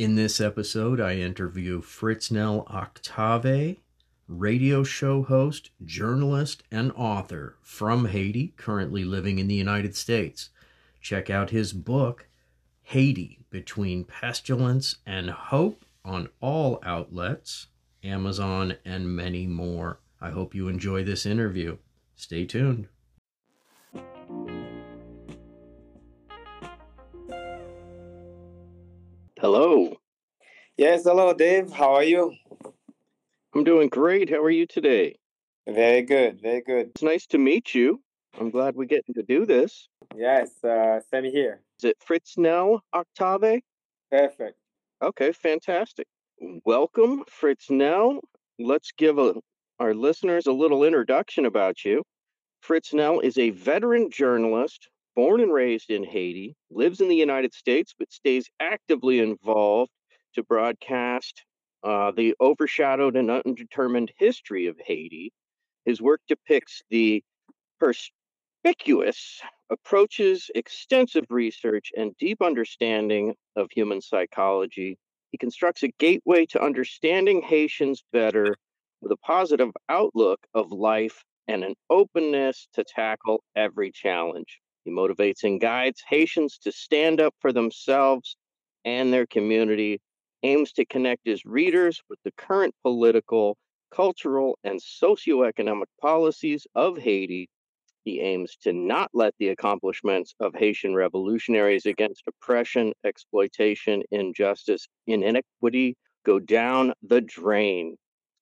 In this episode, I interview Fritznell Octave, radio show host, journalist, and author from Haiti, currently living in the United States. Check out his book, Haiti Between Pestilence and Hope, on all outlets, Amazon, and many more. I hope you enjoy this interview. Stay tuned. Hello. Yes, hello, Dave. How are you? I'm doing great. How are you today? Very good, very good. It's nice to meet you. I'm glad we get to do this. Yes, uh, same here. Is it Fritznell Octave? Perfect. Okay, fantastic. Welcome, Fritznell. Let's give a, our listeners a little introduction about you. Fritznell is a veteran journalist, born and raised in Haiti, lives in the United States, but stays actively involved to broadcast uh, the overshadowed and undetermined history of Haiti. His work depicts the perspicuous approaches, extensive research, and deep understanding of human psychology. He constructs a gateway to understanding Haitians better with a positive outlook of life and an openness to tackle every challenge. He motivates and guides Haitians to stand up for themselves and their community, aims to connect his readers with the current political, cultural, and socioeconomic policies of Haiti. He aims to not let the accomplishments of Haitian revolutionaries against oppression, exploitation, injustice, and inequity go down the drain.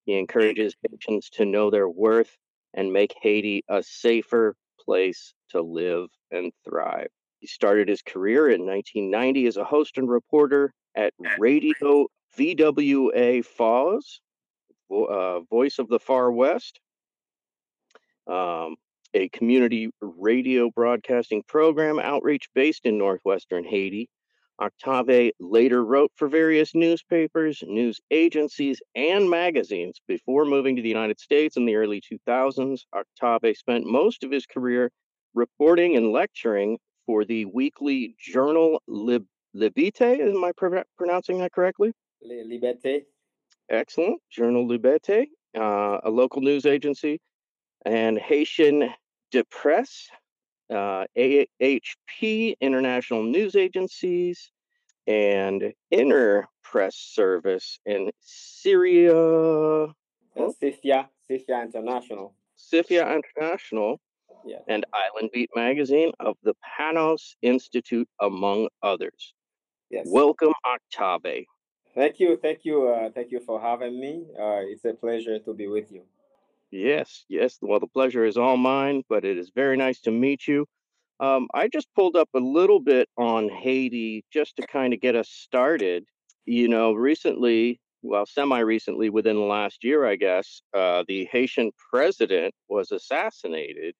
He encourages Haitians to know their worth and make Haiti a safer place to live and thrive. He started his career in 1990 as a host and reporter at Radio VWA Falls, uh, Voice of the Far West, um, a community radio broadcasting program outreach based in northwestern Haiti. Octave later wrote for various newspapers, news agencies, and magazines before moving to the United States in the early 2000s. Octave spent most of his career reporting and lecturing for the weekly journal Lib- Libite. Am I pr- pronouncing that correctly? Liberté. Excellent. Journal Libete, uh, a local news agency, and Haitian de Presse, uh, AHP, International News Agencies, and Inter Press Service in Syria. Oh. Syfia, Syfia International. Syfia International, Yeah. and Island Beat Magazine of the Panos Institute, among others. Yes. Welcome, Octave. thank you, thank you, uh, thank you for having me. Uh, it's a pleasure to be with you. Yes, yes. Well, the pleasure is all mine, but it is very nice to meet you. Um, I just pulled up a little bit on Haiti just to kind of get us started. You know, recently, well, semi recently, within the last year, I guess, uh, the Haitian president was assassinated.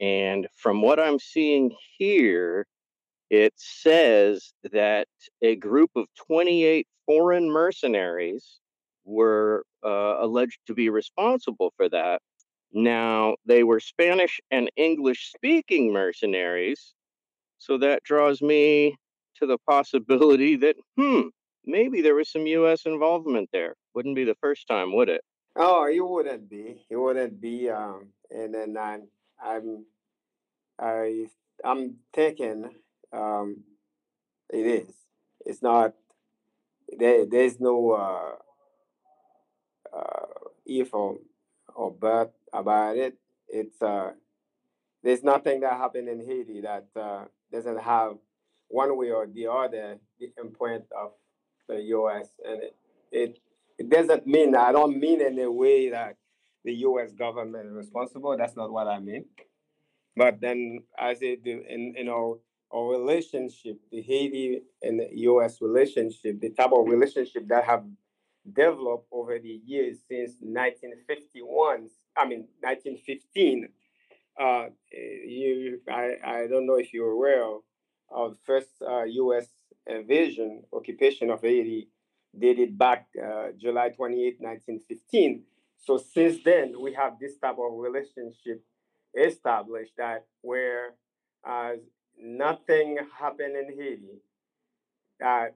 And from what I'm seeing here, it says that a group of 28 foreign mercenaries were uh, alleged to be responsible for that. Now, they were Spanish and English speaking mercenaries. So that draws me to the possibility that, hmm, maybe there was some U.S. involvement there. Wouldn't be the first time, would it? Oh, it wouldn't be. It wouldn't be. Um, and then I'm, I'm, I, I'm thinking, um, it is. It's not. There, there's no uh, uh, if or, or but about it. It's uh, there's nothing that happened in Haiti that uh, doesn't have one way or the other the imprint of the U.S. and it. It it doesn't mean I don't mean in a way that the U.S. government is responsible. That's not what I mean. But then, as it in you know our relationship, the Haiti and the U.S. relationship, the type of relationship that have developed over the years since 1951. I mean 1915. Uh, you, I, I don't know if you're aware of, of first uh, U.S. invasion, occupation of Haiti, dated back uh, July 28, 1915. So since then, we have this type of relationship established that where uh, nothing happened in Haiti that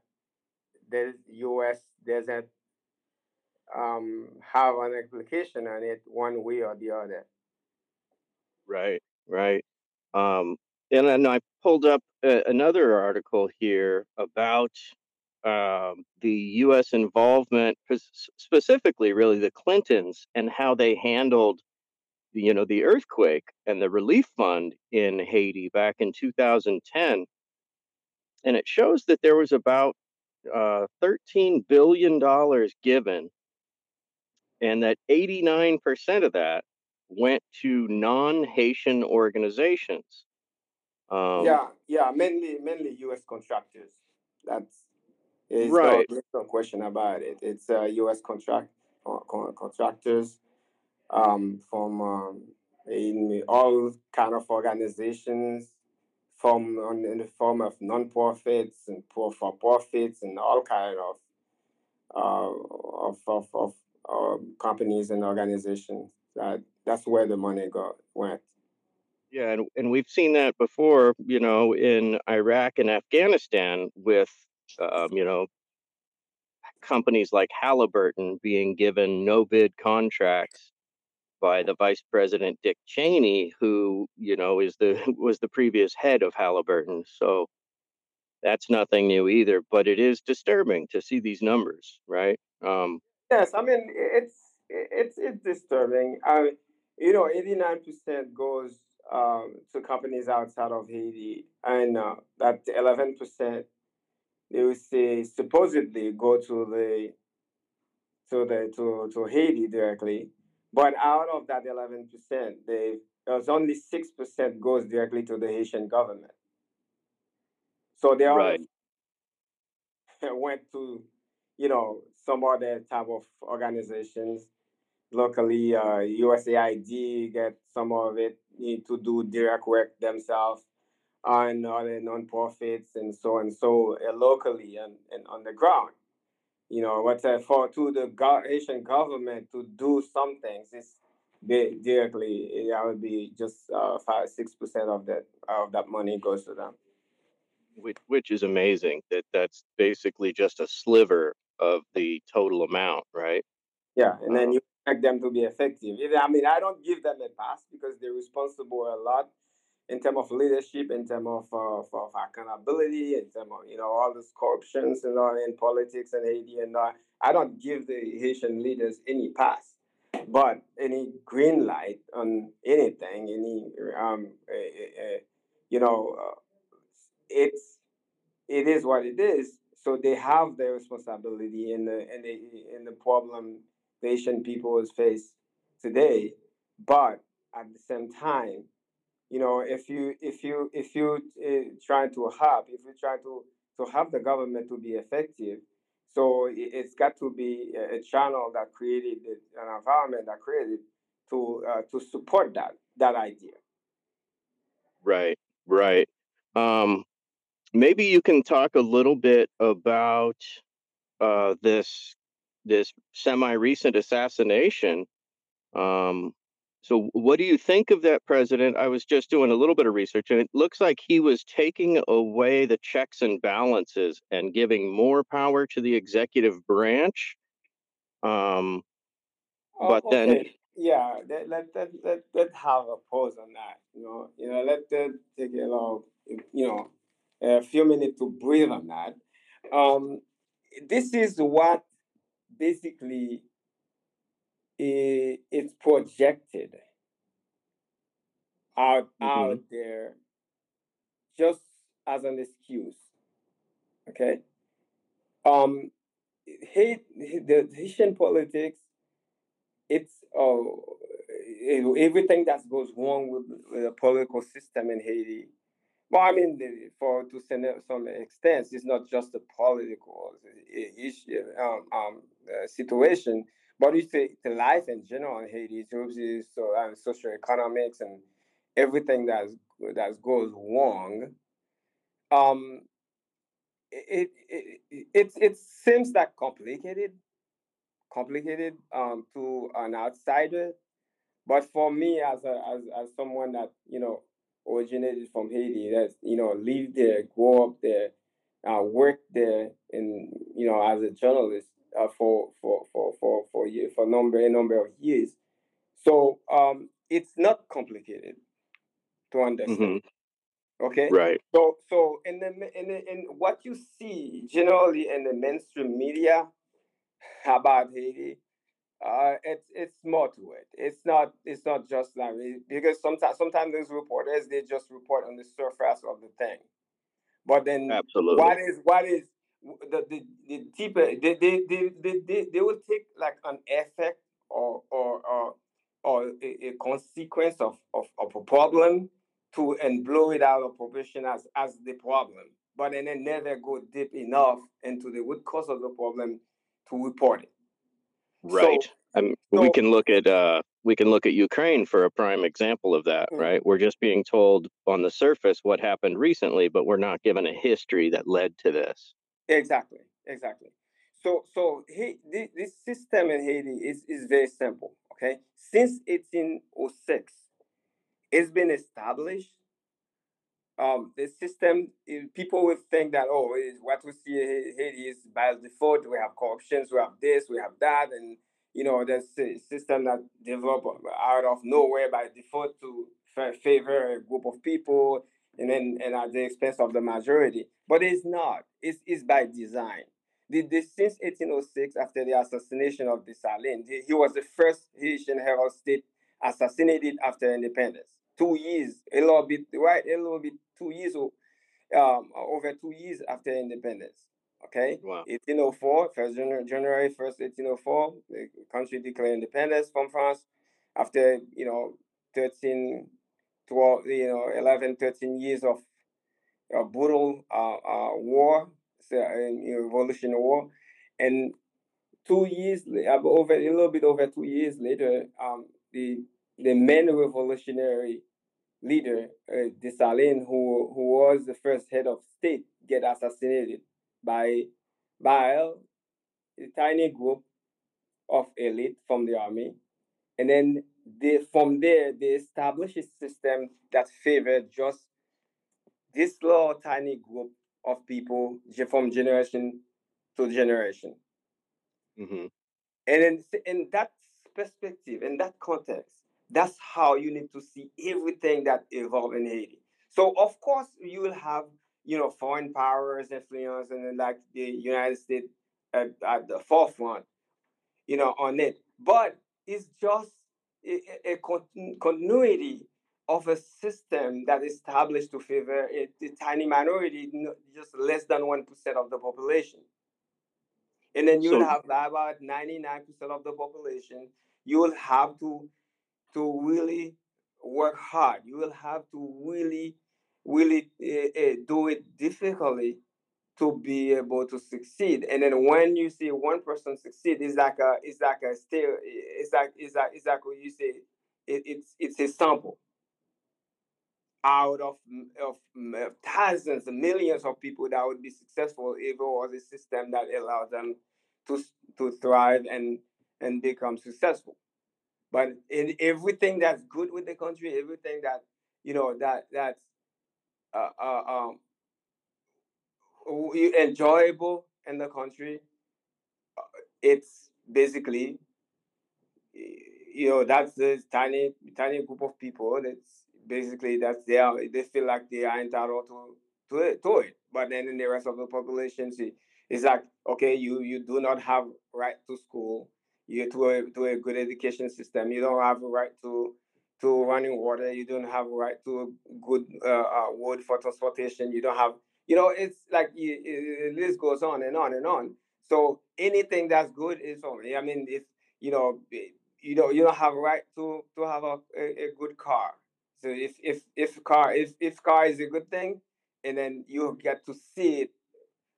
the U.S. doesn't um, have an application on it one way or the other. Right, right. Um, and then I pulled up a, another article here about um, the U.S. involvement, specifically, really the Clintons, and how they handled, you know, the earthquake and the relief fund in Haiti back in 2010. And it shows that there was about uh, 13 billion dollars given, and that 89% of that went to non-Haitian organizations. Um, yeah, yeah, mainly mainly U.S. contractors. That's is right. No, no question about it. It's uh, U.S. contract uh, contractors um, from um, in all kind of organizations, from on, in the form of non-profits and for profits and all kind of uh, of of, of um, companies and organizations. That that's where the money go went. Yeah, and, and we've seen that before, you know, in Iraq and Afghanistan with, um, you know, companies like Halliburton being given no bid contracts by the Vice President Dick Cheney, who, you know, is the was the previous head of Halliburton. So that's nothing new either, but it is disturbing to see these numbers, right? Um, yes, I mean it's it's it's disturbing. I, you know, eighty nine percent goes um, to companies outside of Haiti, and uh, that eleven percent they will say supposedly go to the to the to, to Haiti directly, but out of that eleven percent, they there's only six percent goes directly to the Haitian government. So they all right. went to, you know, some other type of organizations locally. Uh, USAID get some of it need to do direct work themselves and other nonprofits and so and so uh, locally and, and on the ground. You know, what uh, for to the Haitian government to do some things is directly that would be just uh, five six percent of that of that money goes to them. Which which is amazing that that's basically just a sliver of the total amount, right? Yeah, and then um, you expect them to be effective. I mean, I don't give them a pass because they're responsible a lot in terms of leadership, in terms of, uh, of accountability, in terms of you know all this corruptions and all in politics and Haiti and all. I don't give the Haitian leaders any pass, but any green light on anything, any um, uh, uh, you know, uh, it's it is what it is. So they have their responsibility in the in the in the problem the Haitian people is face today, but at the same time you know, if you if you if you uh, try to help, if you try to to help the government to be effective, so it's got to be a channel that created an environment that created to uh, to support that that idea. Right, right. Um, maybe you can talk a little bit about uh, this this semi recent assassination um, so, what do you think of that president? I was just doing a little bit of research, and it looks like he was taking away the checks and balances and giving more power to the executive branch. Um, oh, but okay. then, yeah, let let let let let have a pause on that. You know, you know, let that take a little, you know, a few minutes to breathe on that. Um, this is what basically it's projected out mm-hmm. out there just as an excuse. Okay. Um, hate the Haitian politics. It's uh, everything that goes wrong with, with the political system in Haiti. Well, I mean, for to some extent, it's not just a political issue um, um, uh, situation but it's say the life in general in Haiti, is so um, socioeconomics and everything that's that goes wrong. Um, it, it it it seems that complicated, complicated um to an outsider, but for me as a as as someone that you know originated from Haiti, that you know lived there, grew up there, uh, worked there and you know as a journalist uh, for for for for for year, for number a number of years. So um, it's not complicated to understand. Mm-hmm. Okay. Right. So so in the in the, in what you see generally in the mainstream media about Haiti, uh, it's it's more to it. It's not it's not just like because sometimes sometimes those reporters they just report on the surface of the thing, but then absolutely what is what is the the, the deeper they, they, they, they, they, they will take like an effect or or or, or a, a consequence of, of, of a problem to and blow it out of proportion as as the problem, but then they never go deep enough into the root cause of the problem to report it. Right. So, um, so, we can look at uh, we can look at Ukraine for a prime example of that, mm-hmm. right? We're just being told on the surface what happened recently, but we're not given a history that led to this. Exactly. Exactly. So so he, this, this system in Haiti is, is very simple. Okay. Since 1806, it's been established um, the system, eh, people would think that, oh, eh, what we see Haiti is by default, we have corruptions, we have this, we have that, and, you know, there's a system that developed uh, out of nowhere by default to favor a group of people and then and at the expense of the majority. But it's not. It's, it's by design. The, the, since 1806, after the assassination of Dessalines, he, he was the first Haitian head state assassinated after independence two years, a little bit, right? A little bit, two years, um, over two years after independence. Okay, wow. 1804, first January, January 1st, 1804, the country declared independence from France. After, you know, 13, 12, you know, 11, 13 years of a brutal uh, uh, war, so, uh, you know, revolution war. And two years, over a little bit over two years later, um, the the main revolutionary leader, uh, Dessalines, who, who was the first head of state, get assassinated by, by a tiny group of elite from the army. And then they, from there, they established a system that favored just this little tiny group of people from generation to generation. Mm-hmm. And in, in that perspective, in that context, that's how you need to see everything that evolved in Haiti. So of course you will have you know foreign powers influence and like the United States at, at the forefront, you know, on it. But it's just a, a continuity of a system that is established to favor a, a tiny minority, just less than one percent of the population. And then you will so, have about ninety nine percent of the population. You will have to to really work hard. You will have to really, really uh, uh, do it difficultly to be able to succeed. And then when you see one person succeed, it's like a, it's like a still, it's like, it's like, it's like what you say, it, it's, it's a sample out of, of thousands, millions of people that would be successful if it was a system that allowed them to, to thrive and, and become successful. But in everything that's good with the country, everything that you know that that's uh, uh, um, enjoyable in the country, uh, it's basically you know that's this tiny tiny group of people. That's basically that's they are they feel like they are entitled to to it, to it. But then in the rest of the population, it's like okay, you you do not have right to school you to a to a good education system. You don't have a right to to running water. You don't have a right to a good uh, uh, wood for transportation. You don't have, you know, it's like you, it, list goes on and on and on. So anything that's good is only. I mean, if you know, you know, you don't have a right to to have a, a, a good car. So if if if car if if car is a good thing, and then you get to see it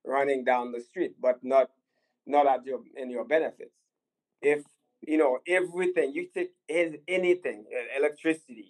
running down the street, but not not at your in your benefits if you know everything you take anything electricity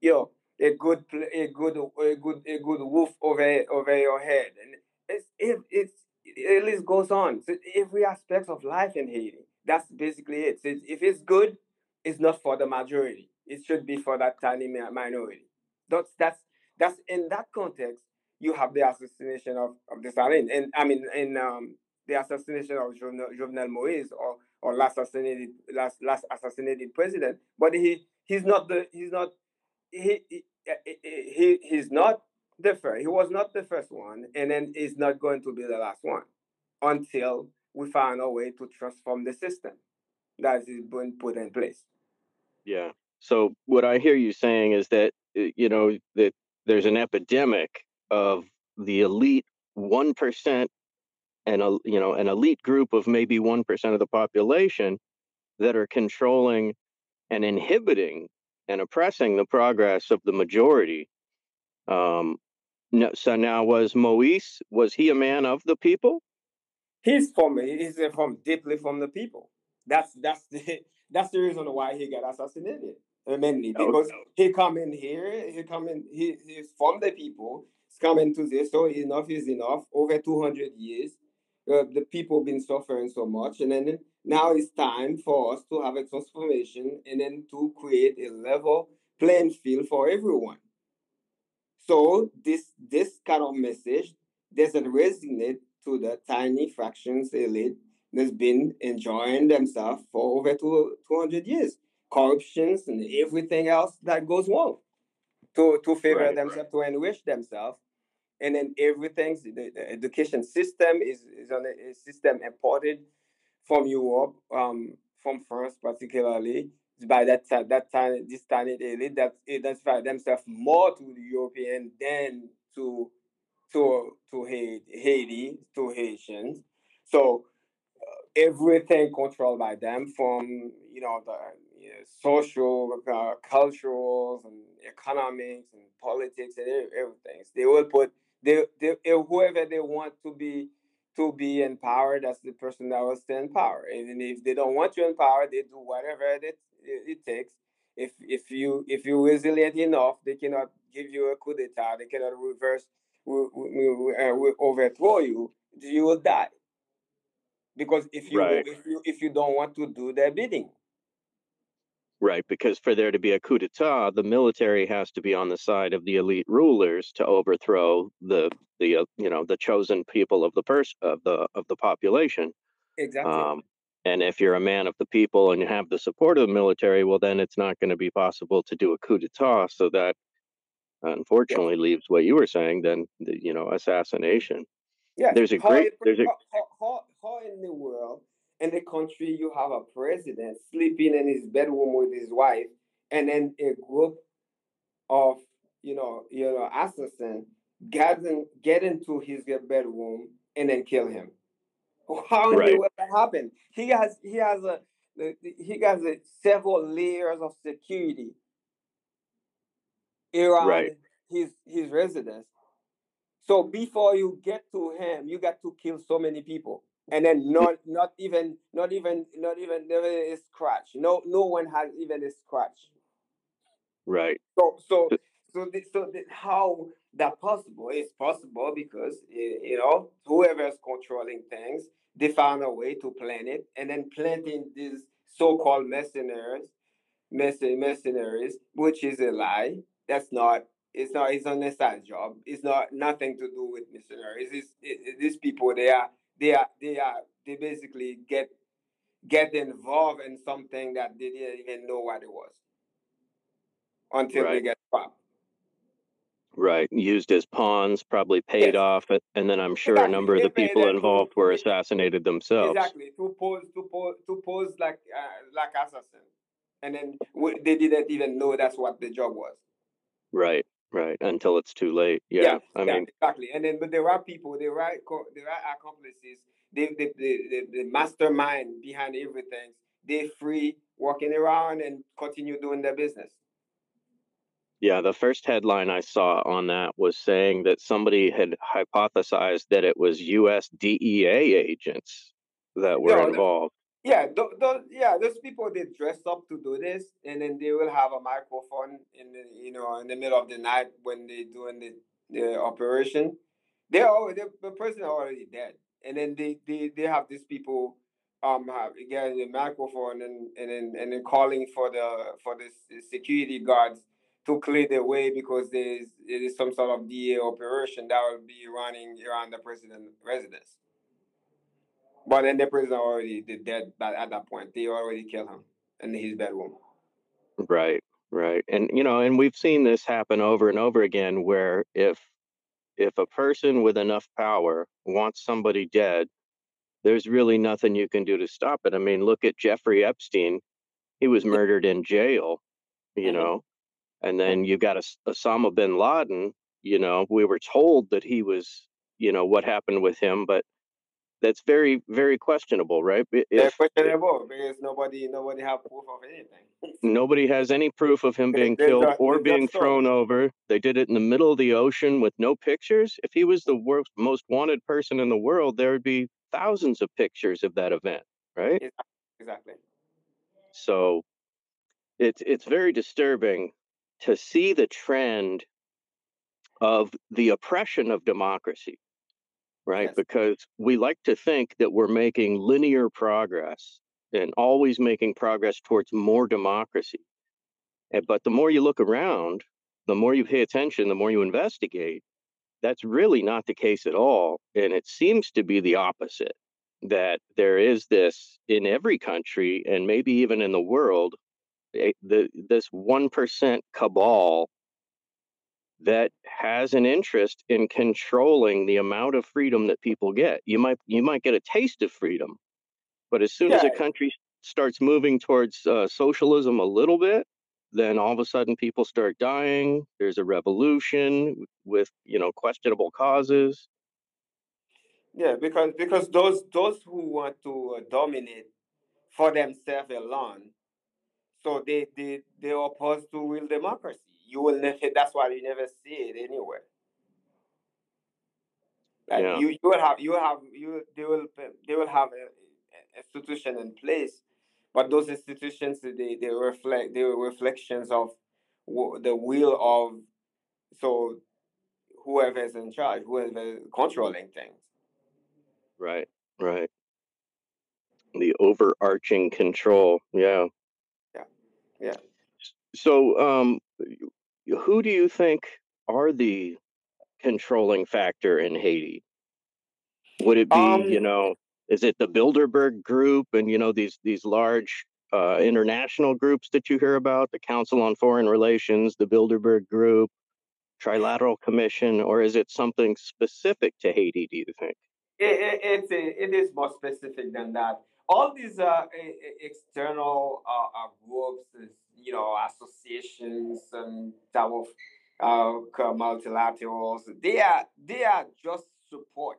you know a good a good a good a good roof over over your head and it's it, it's it list goes on. So every aspect of life in haiti that's basically it. So if it's good it's not for the majority. It should be for that tiny minority. That's that's that's in that context you have the assassination of, of Dessalines, and I mean, in um, the assassination of Jovenel, Jovenel Moise, or or last assassinated last last assassinated president. But he he's not the he's not he he, eh, eh, eh, he he's not the first. He was not the first one, and then he's not going to be the last one until we find a way to transform the system that is being put in place. Yeah. So what I hear you saying is that you know that there's an epidemic of the elite one percent and a you know an elite group of maybe one percent of the population that are controlling and inhibiting and oppressing the progress of the majority. Um, no, so now was Moise was he a man of the people? He's from he's from deeply from the people. That's that's the that's the reason why he got assassinated mainly because oh, he come in here, he come in, he, he's from the people. He's coming to this, so enough is enough. Over two hundred years, uh, the people have been suffering so much, and then now it's time for us to have a transformation, and then to create a level playing field for everyone. So this this kind of message doesn't resonate to the tiny fractions elite that's been enjoying themselves for over two, 200 years. Corruptions and everything else that goes wrong to, to favor right, themselves, right. to enrich themselves. And then everything, the, the, education system is, is on a, a system imported from Europe, um, from France particularly. By that time, that time, this tiny elite that identify themselves more to the European than to to to Haiti, to Haitians. So everything controlled by them from you know the you know, social, uh, cultural, and economics and politics and everything. They will put they, they whoever they want to be to be in power. That's the person that will stay in power. And if they don't want you in power, they do whatever it, it takes. If if you if you're resilient enough, they cannot give you a coup d'état. They cannot reverse, uh, overthrow you. You will die because if you right. if you if you don't want to do their bidding right because for there to be a coup d'etat the military has to be on the side of the elite rulers to overthrow the the uh, you know the chosen people of the person of the of the population. Exactly. Um, and if you're a man of the people and you have the support of the military well then it's not going to be possible to do a coup d'etat so that unfortunately yes. leaves what you were saying then the, you know assassination. Yeah, there's a great there's a how, how, how in the world in the country you have a president sleeping in his bedroom with his wife, and then a group of you know you know assassin get in, get into his bedroom and then kill him. How right. world that happen? He has he has a he has a several layers of security around right. his his residence so before you get to him, you got to kill so many people. And then not not even not even not even never a scratch. No no one has even a scratch. Right. So so so the, so the, how that possible? It's possible because you know whoever's controlling things, they found a way to plan it, and then planting these so-called mercenaries, mercenaries, which is a lie. That's not it's not. It's on a side job. It's not nothing to do with missionaries. It's, it, it, these people. They are. They are. They are. They basically get get involved in something that they didn't even know what it was until right. they get caught. Right, used as pawns, probably paid yes. off, and then I'm sure exactly. a number of the people involved were assassinated themselves. Exactly, to pose, to pose, to pose like uh, like assassin, and then they didn't even know that's what the job was. Right. Right, until it's too late. Yeah, yeah I yeah, mean exactly. And then, but there are people, there are there are accomplices, the the, the, the mastermind behind everything. They're free walking around and continue doing their business. Yeah, the first headline I saw on that was saying that somebody had hypothesized that it was U.S. DEA agents that were no, involved. Yeah, th- yeah, those people they dress up to do this, and then they will have a microphone in the you know in the middle of the night when they're doing the, the operation. They're the person already dead, and then they they, they have these people um have getting the microphone and and then and then calling for the for the security guards to clear the way because there's it is some sort of DEA operation that will be running around the president's residence. But then the president already did dead at that point. They already killed him in his bedroom. Right, right. And you know, and we've seen this happen over and over again where if if a person with enough power wants somebody dead, there's really nothing you can do to stop it. I mean, look at Jeffrey Epstein. He was murdered in jail, you mm-hmm. know. And then you got Osama bin Laden, you know, we were told that he was, you know, what happened with him, but that's very very questionable right? If, questionable because nobody nobody have proof of anything. Nobody has any proof of him being killed or being thrown over. They did it in the middle of the ocean with no pictures. If he was the worst most wanted person in the world there would be thousands of pictures of that event right? Exactly. So it's it's very disturbing to see the trend of the oppression of democracy right? Yes. Because we like to think that we're making linear progress and always making progress towards more democracy. Eh, but the more you look around, the more you pay attention, the more you investigate, that's really not the case at all. And it seems to be the opposite that there is this in every country and maybe even in the world, a, the, this 1% cabal that has an interest in controlling the amount of freedom that people get. You might you might get a taste of freedom, but as soon yeah. as a country starts moving towards uh, socialism a little bit, then all of a sudden people start dying. There's a revolution with you know questionable causes. Yeah, because because those those who want to uh, dominate for themselves alone, so they they they oppose to real democracy you will never. That's why you never see it anywhere. Like yeah. you, you will have, you will have, you they will, they will have a, a institution in place, but those institutions they they reflect they are reflections of the will of so whoever is in charge, whoever is controlling things. Right, right. The overarching control, yeah. Yeah, yeah. So, um, who do you think are the controlling factor in Haiti? Would it be, um, you know, is it the Bilderberg group and you know these these large uh, international groups that you hear about, the Council on Foreign Relations, the Bilderberg group, Trilateral Commission, or is it something specific to Haiti? Do you think? It, it, it's it is more specific than that. All these uh, external uh, uh groups, you know, associations and type of uh, multilaterals. They are they are just support.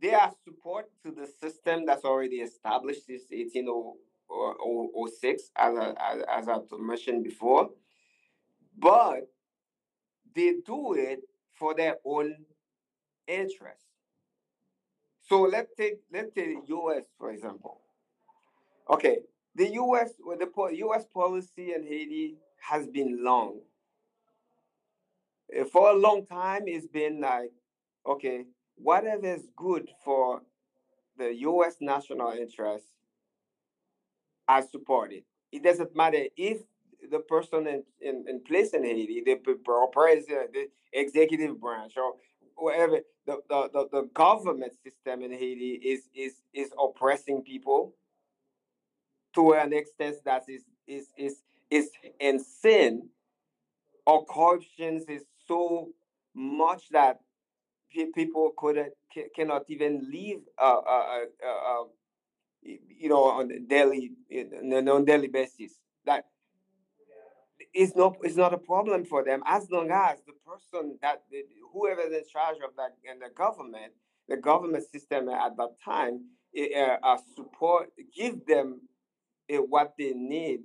They are support to the system that's already established since 1806, as I, as, as I mentioned before. But they do it for their own interest. So let's take let's take U.S. for example. Okay, the U.S. the U.S. policy in Haiti has been long. Eh, for a long time, it's been like, okay, whatever is good for the U.S. national interest, I support it. It doesn't matter if the person in, in, in place in Haiti, the president, the executive branch, or whatever, the, the, the, the government system in Haiti is, is, is oppressing people to an extent that is is is is insane or corruption is so much that people could cannot even live uh, uh, uh, uh, you know on daily on daily basis. That is not is not a problem for them as long as the person that whoever is in charge of that and the government the government system at that time uh, support give them what they need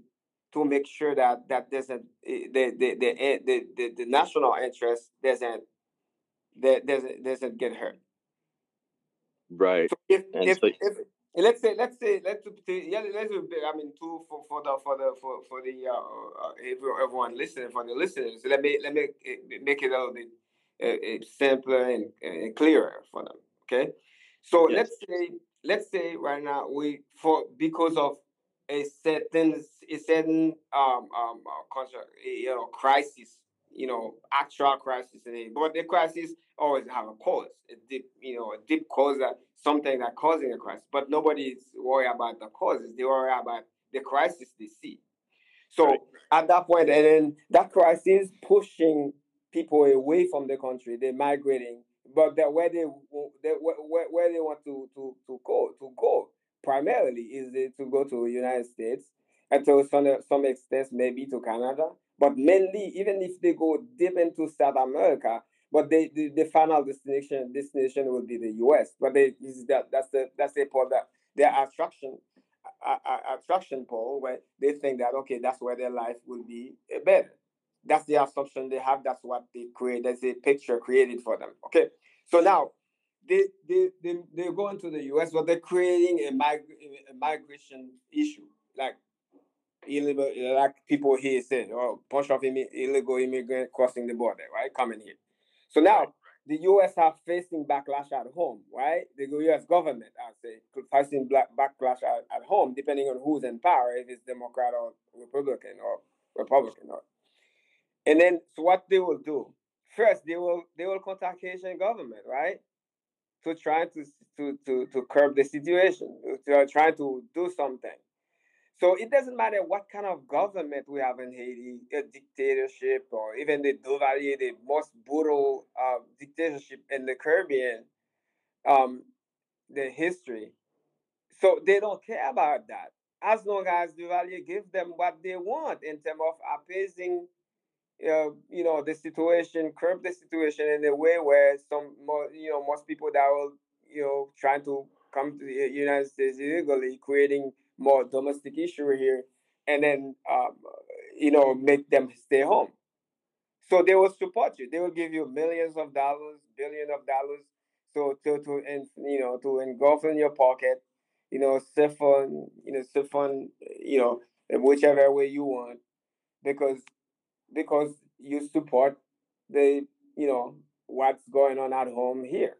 to make sure that that doesn't the the the the, the, the national interest doesn't that doesn't doesn't get hurt. Right. So if, if, so, if let's say let's say let's yeah let's I mean to for, for the for the for, for the uh, uh everyone listening for the listeners let me let me eh, make it a little bit uh, simpler and, and clearer for them okay so yes. let's say let's say right now we for because of a certain a certain um um uh, you know crisis you know actual crisis but the crisis always have a cause a deep you know a deep cause that something that causing a crisis. But nobody's worried about the causes. They worry about the crisis they see. So right. at that point and then that crisis pushing people away from the country they're migrating but that where they, they where, where they want to to to go to go primarily is it to go to United States and to some, some extent maybe to Canada, but mainly even if they go deep into South America, but they, the, the final destination destination will be the U.S. But they that that's the that's the part that their attraction uh, attraction pole where they think that okay that's where their life will be better. That's the assumption they have. That's what they create. That's a picture created for them. Okay, so now they they they they're going to the U.S., but they're creating a, mig- a migration issue, like illegal, like people here said, or oh, bunch of Im- illegal immigrants crossing the border, right, coming here. So now the U.S. are facing backlash at home, right? The U.S. government, I say, facing black backlash at, at home, depending on who's in power, if it's Democrat or Republican or Republican, or and then so what they will do first, they will they will contact Haitian government, right? To try to to to, to curb the situation, to try to do something. So it doesn't matter what kind of government we have in Haiti, a dictatorship or even the Duvalier, the most brutal uh, dictatorship in the Caribbean, um, the history. So they don't care about that as long as Duvalier gives them what they want in terms of appeasing uh, you know, the situation, curb the situation in a way where some more, you know, most people that will, you know, trying to come to the United States illegally, creating more domestic issue here, and then, um, you know, make them stay home. So they will support you. They will give you millions of dollars, billion of dollars. So to to and you know to engulf in your pocket, you know, siphon, you know, siphon, you know, whichever way you want, because because you support the you know what's going on at home here.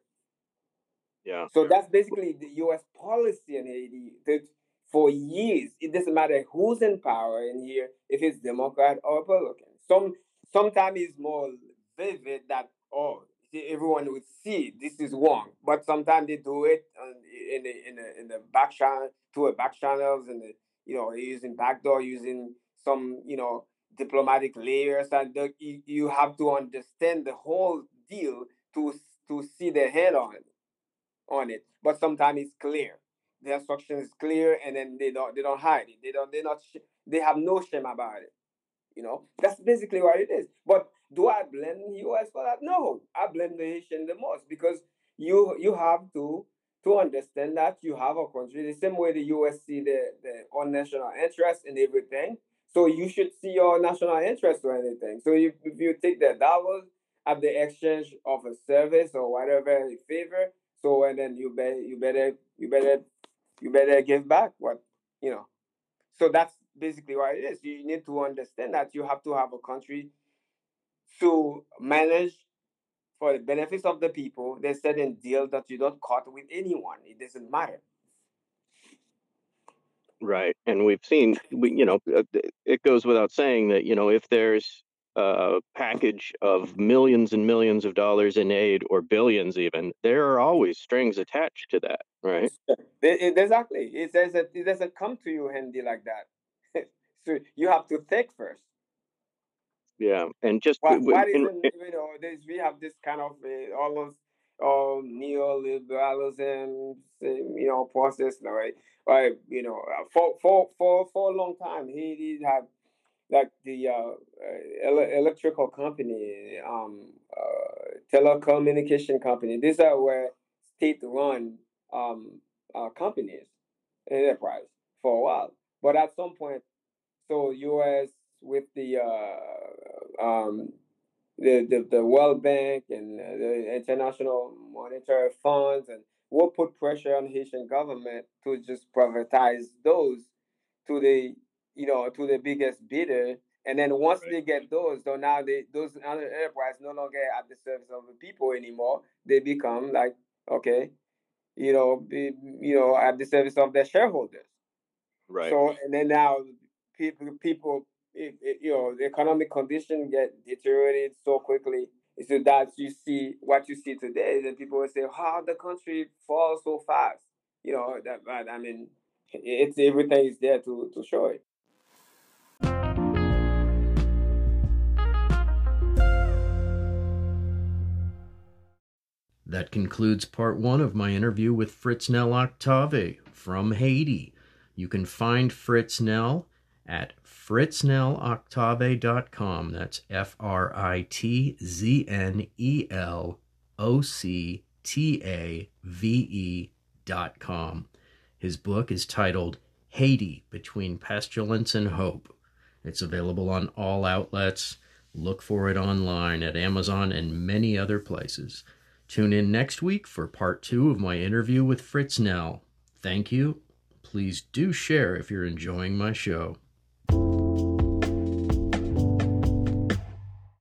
Yeah. So that's basically the U.S. policy in Haiti. That for years it doesn't matter who's in power in here, if it's Democrat or Republican. Some sometimes it's more vivid that oh everyone would see this is wrong, but sometimes they do it uh, in the in the in the back channel to a back channels and the you know using backdoor using some you know diplomatic layers and the, you, have to understand the whole deal to to see the head on on it. But sometimes it's clear. The instruction is clear and then they don't they don't hide it. They don't they not sh- they have no shame about it you know? That's basically what it is. But do i blame the us for that? No. I blame the haitian the most because you you have to to understand that you have a country the same way the us see the the own national interest in everything so you should see your national interest or anything. So if, if you take the dollars at the exchange of a service or whatever favor, so and then you better you better you better you better give back what you know. So that's basically what it is. You need to understand that you have to have a country to manage for the benefits of the people. There's certain deals that you don't cut with anyone. It doesn't matter. Right. And we've seen, we, you know, uh, it goes without saying that, you know, if there's a package of millions and millions of dollars in aid or billions even, there are always strings attached to that, right? Exactly. It doesn't, it doesn't come to you handy like that. so you have to think first. Yeah. And just, why, why isn't, you know, this, we have this kind of uh, almost oh, neoliberalism, you know, process, right? Right, you know, uh, for for for for a long time, he did have like the uh, uh electrical company, um, uh, telecommunication company. These are where state-run um, uh, companies, enterprise for a while. But at some point, so U.S. with the uh, um, the, the, the World Bank and uh, the International Monetary Funds, and will put pressure on Haitian government to just privatize those to the you know to the biggest bidder. And then once right. they get those, so now they those other enterprise no longer at the service of the people anymore. They become like okay, you know, be, you know, at the service of their shareholders. Right. So and then now people people it, you know the economic condition get deteriorated so quickly. So that you see what you see today, then people will say, "How the country falls so fast?" You know that. But I mean, it's everything is there to to show it. That concludes part one of my interview with Fritznel Octave from Haiti. You can find Fritznel at fritzneloctave.com. That's F R I T Z N E L O C T A V E dot com. His book is titled Haiti Between Pestilence and Hope. It's available on all outlets. Look for it online at Amazon and many other places. Tune in next week for part two of my interview with Fritz Fritznel. Thank you. Please do share if you're enjoying my show.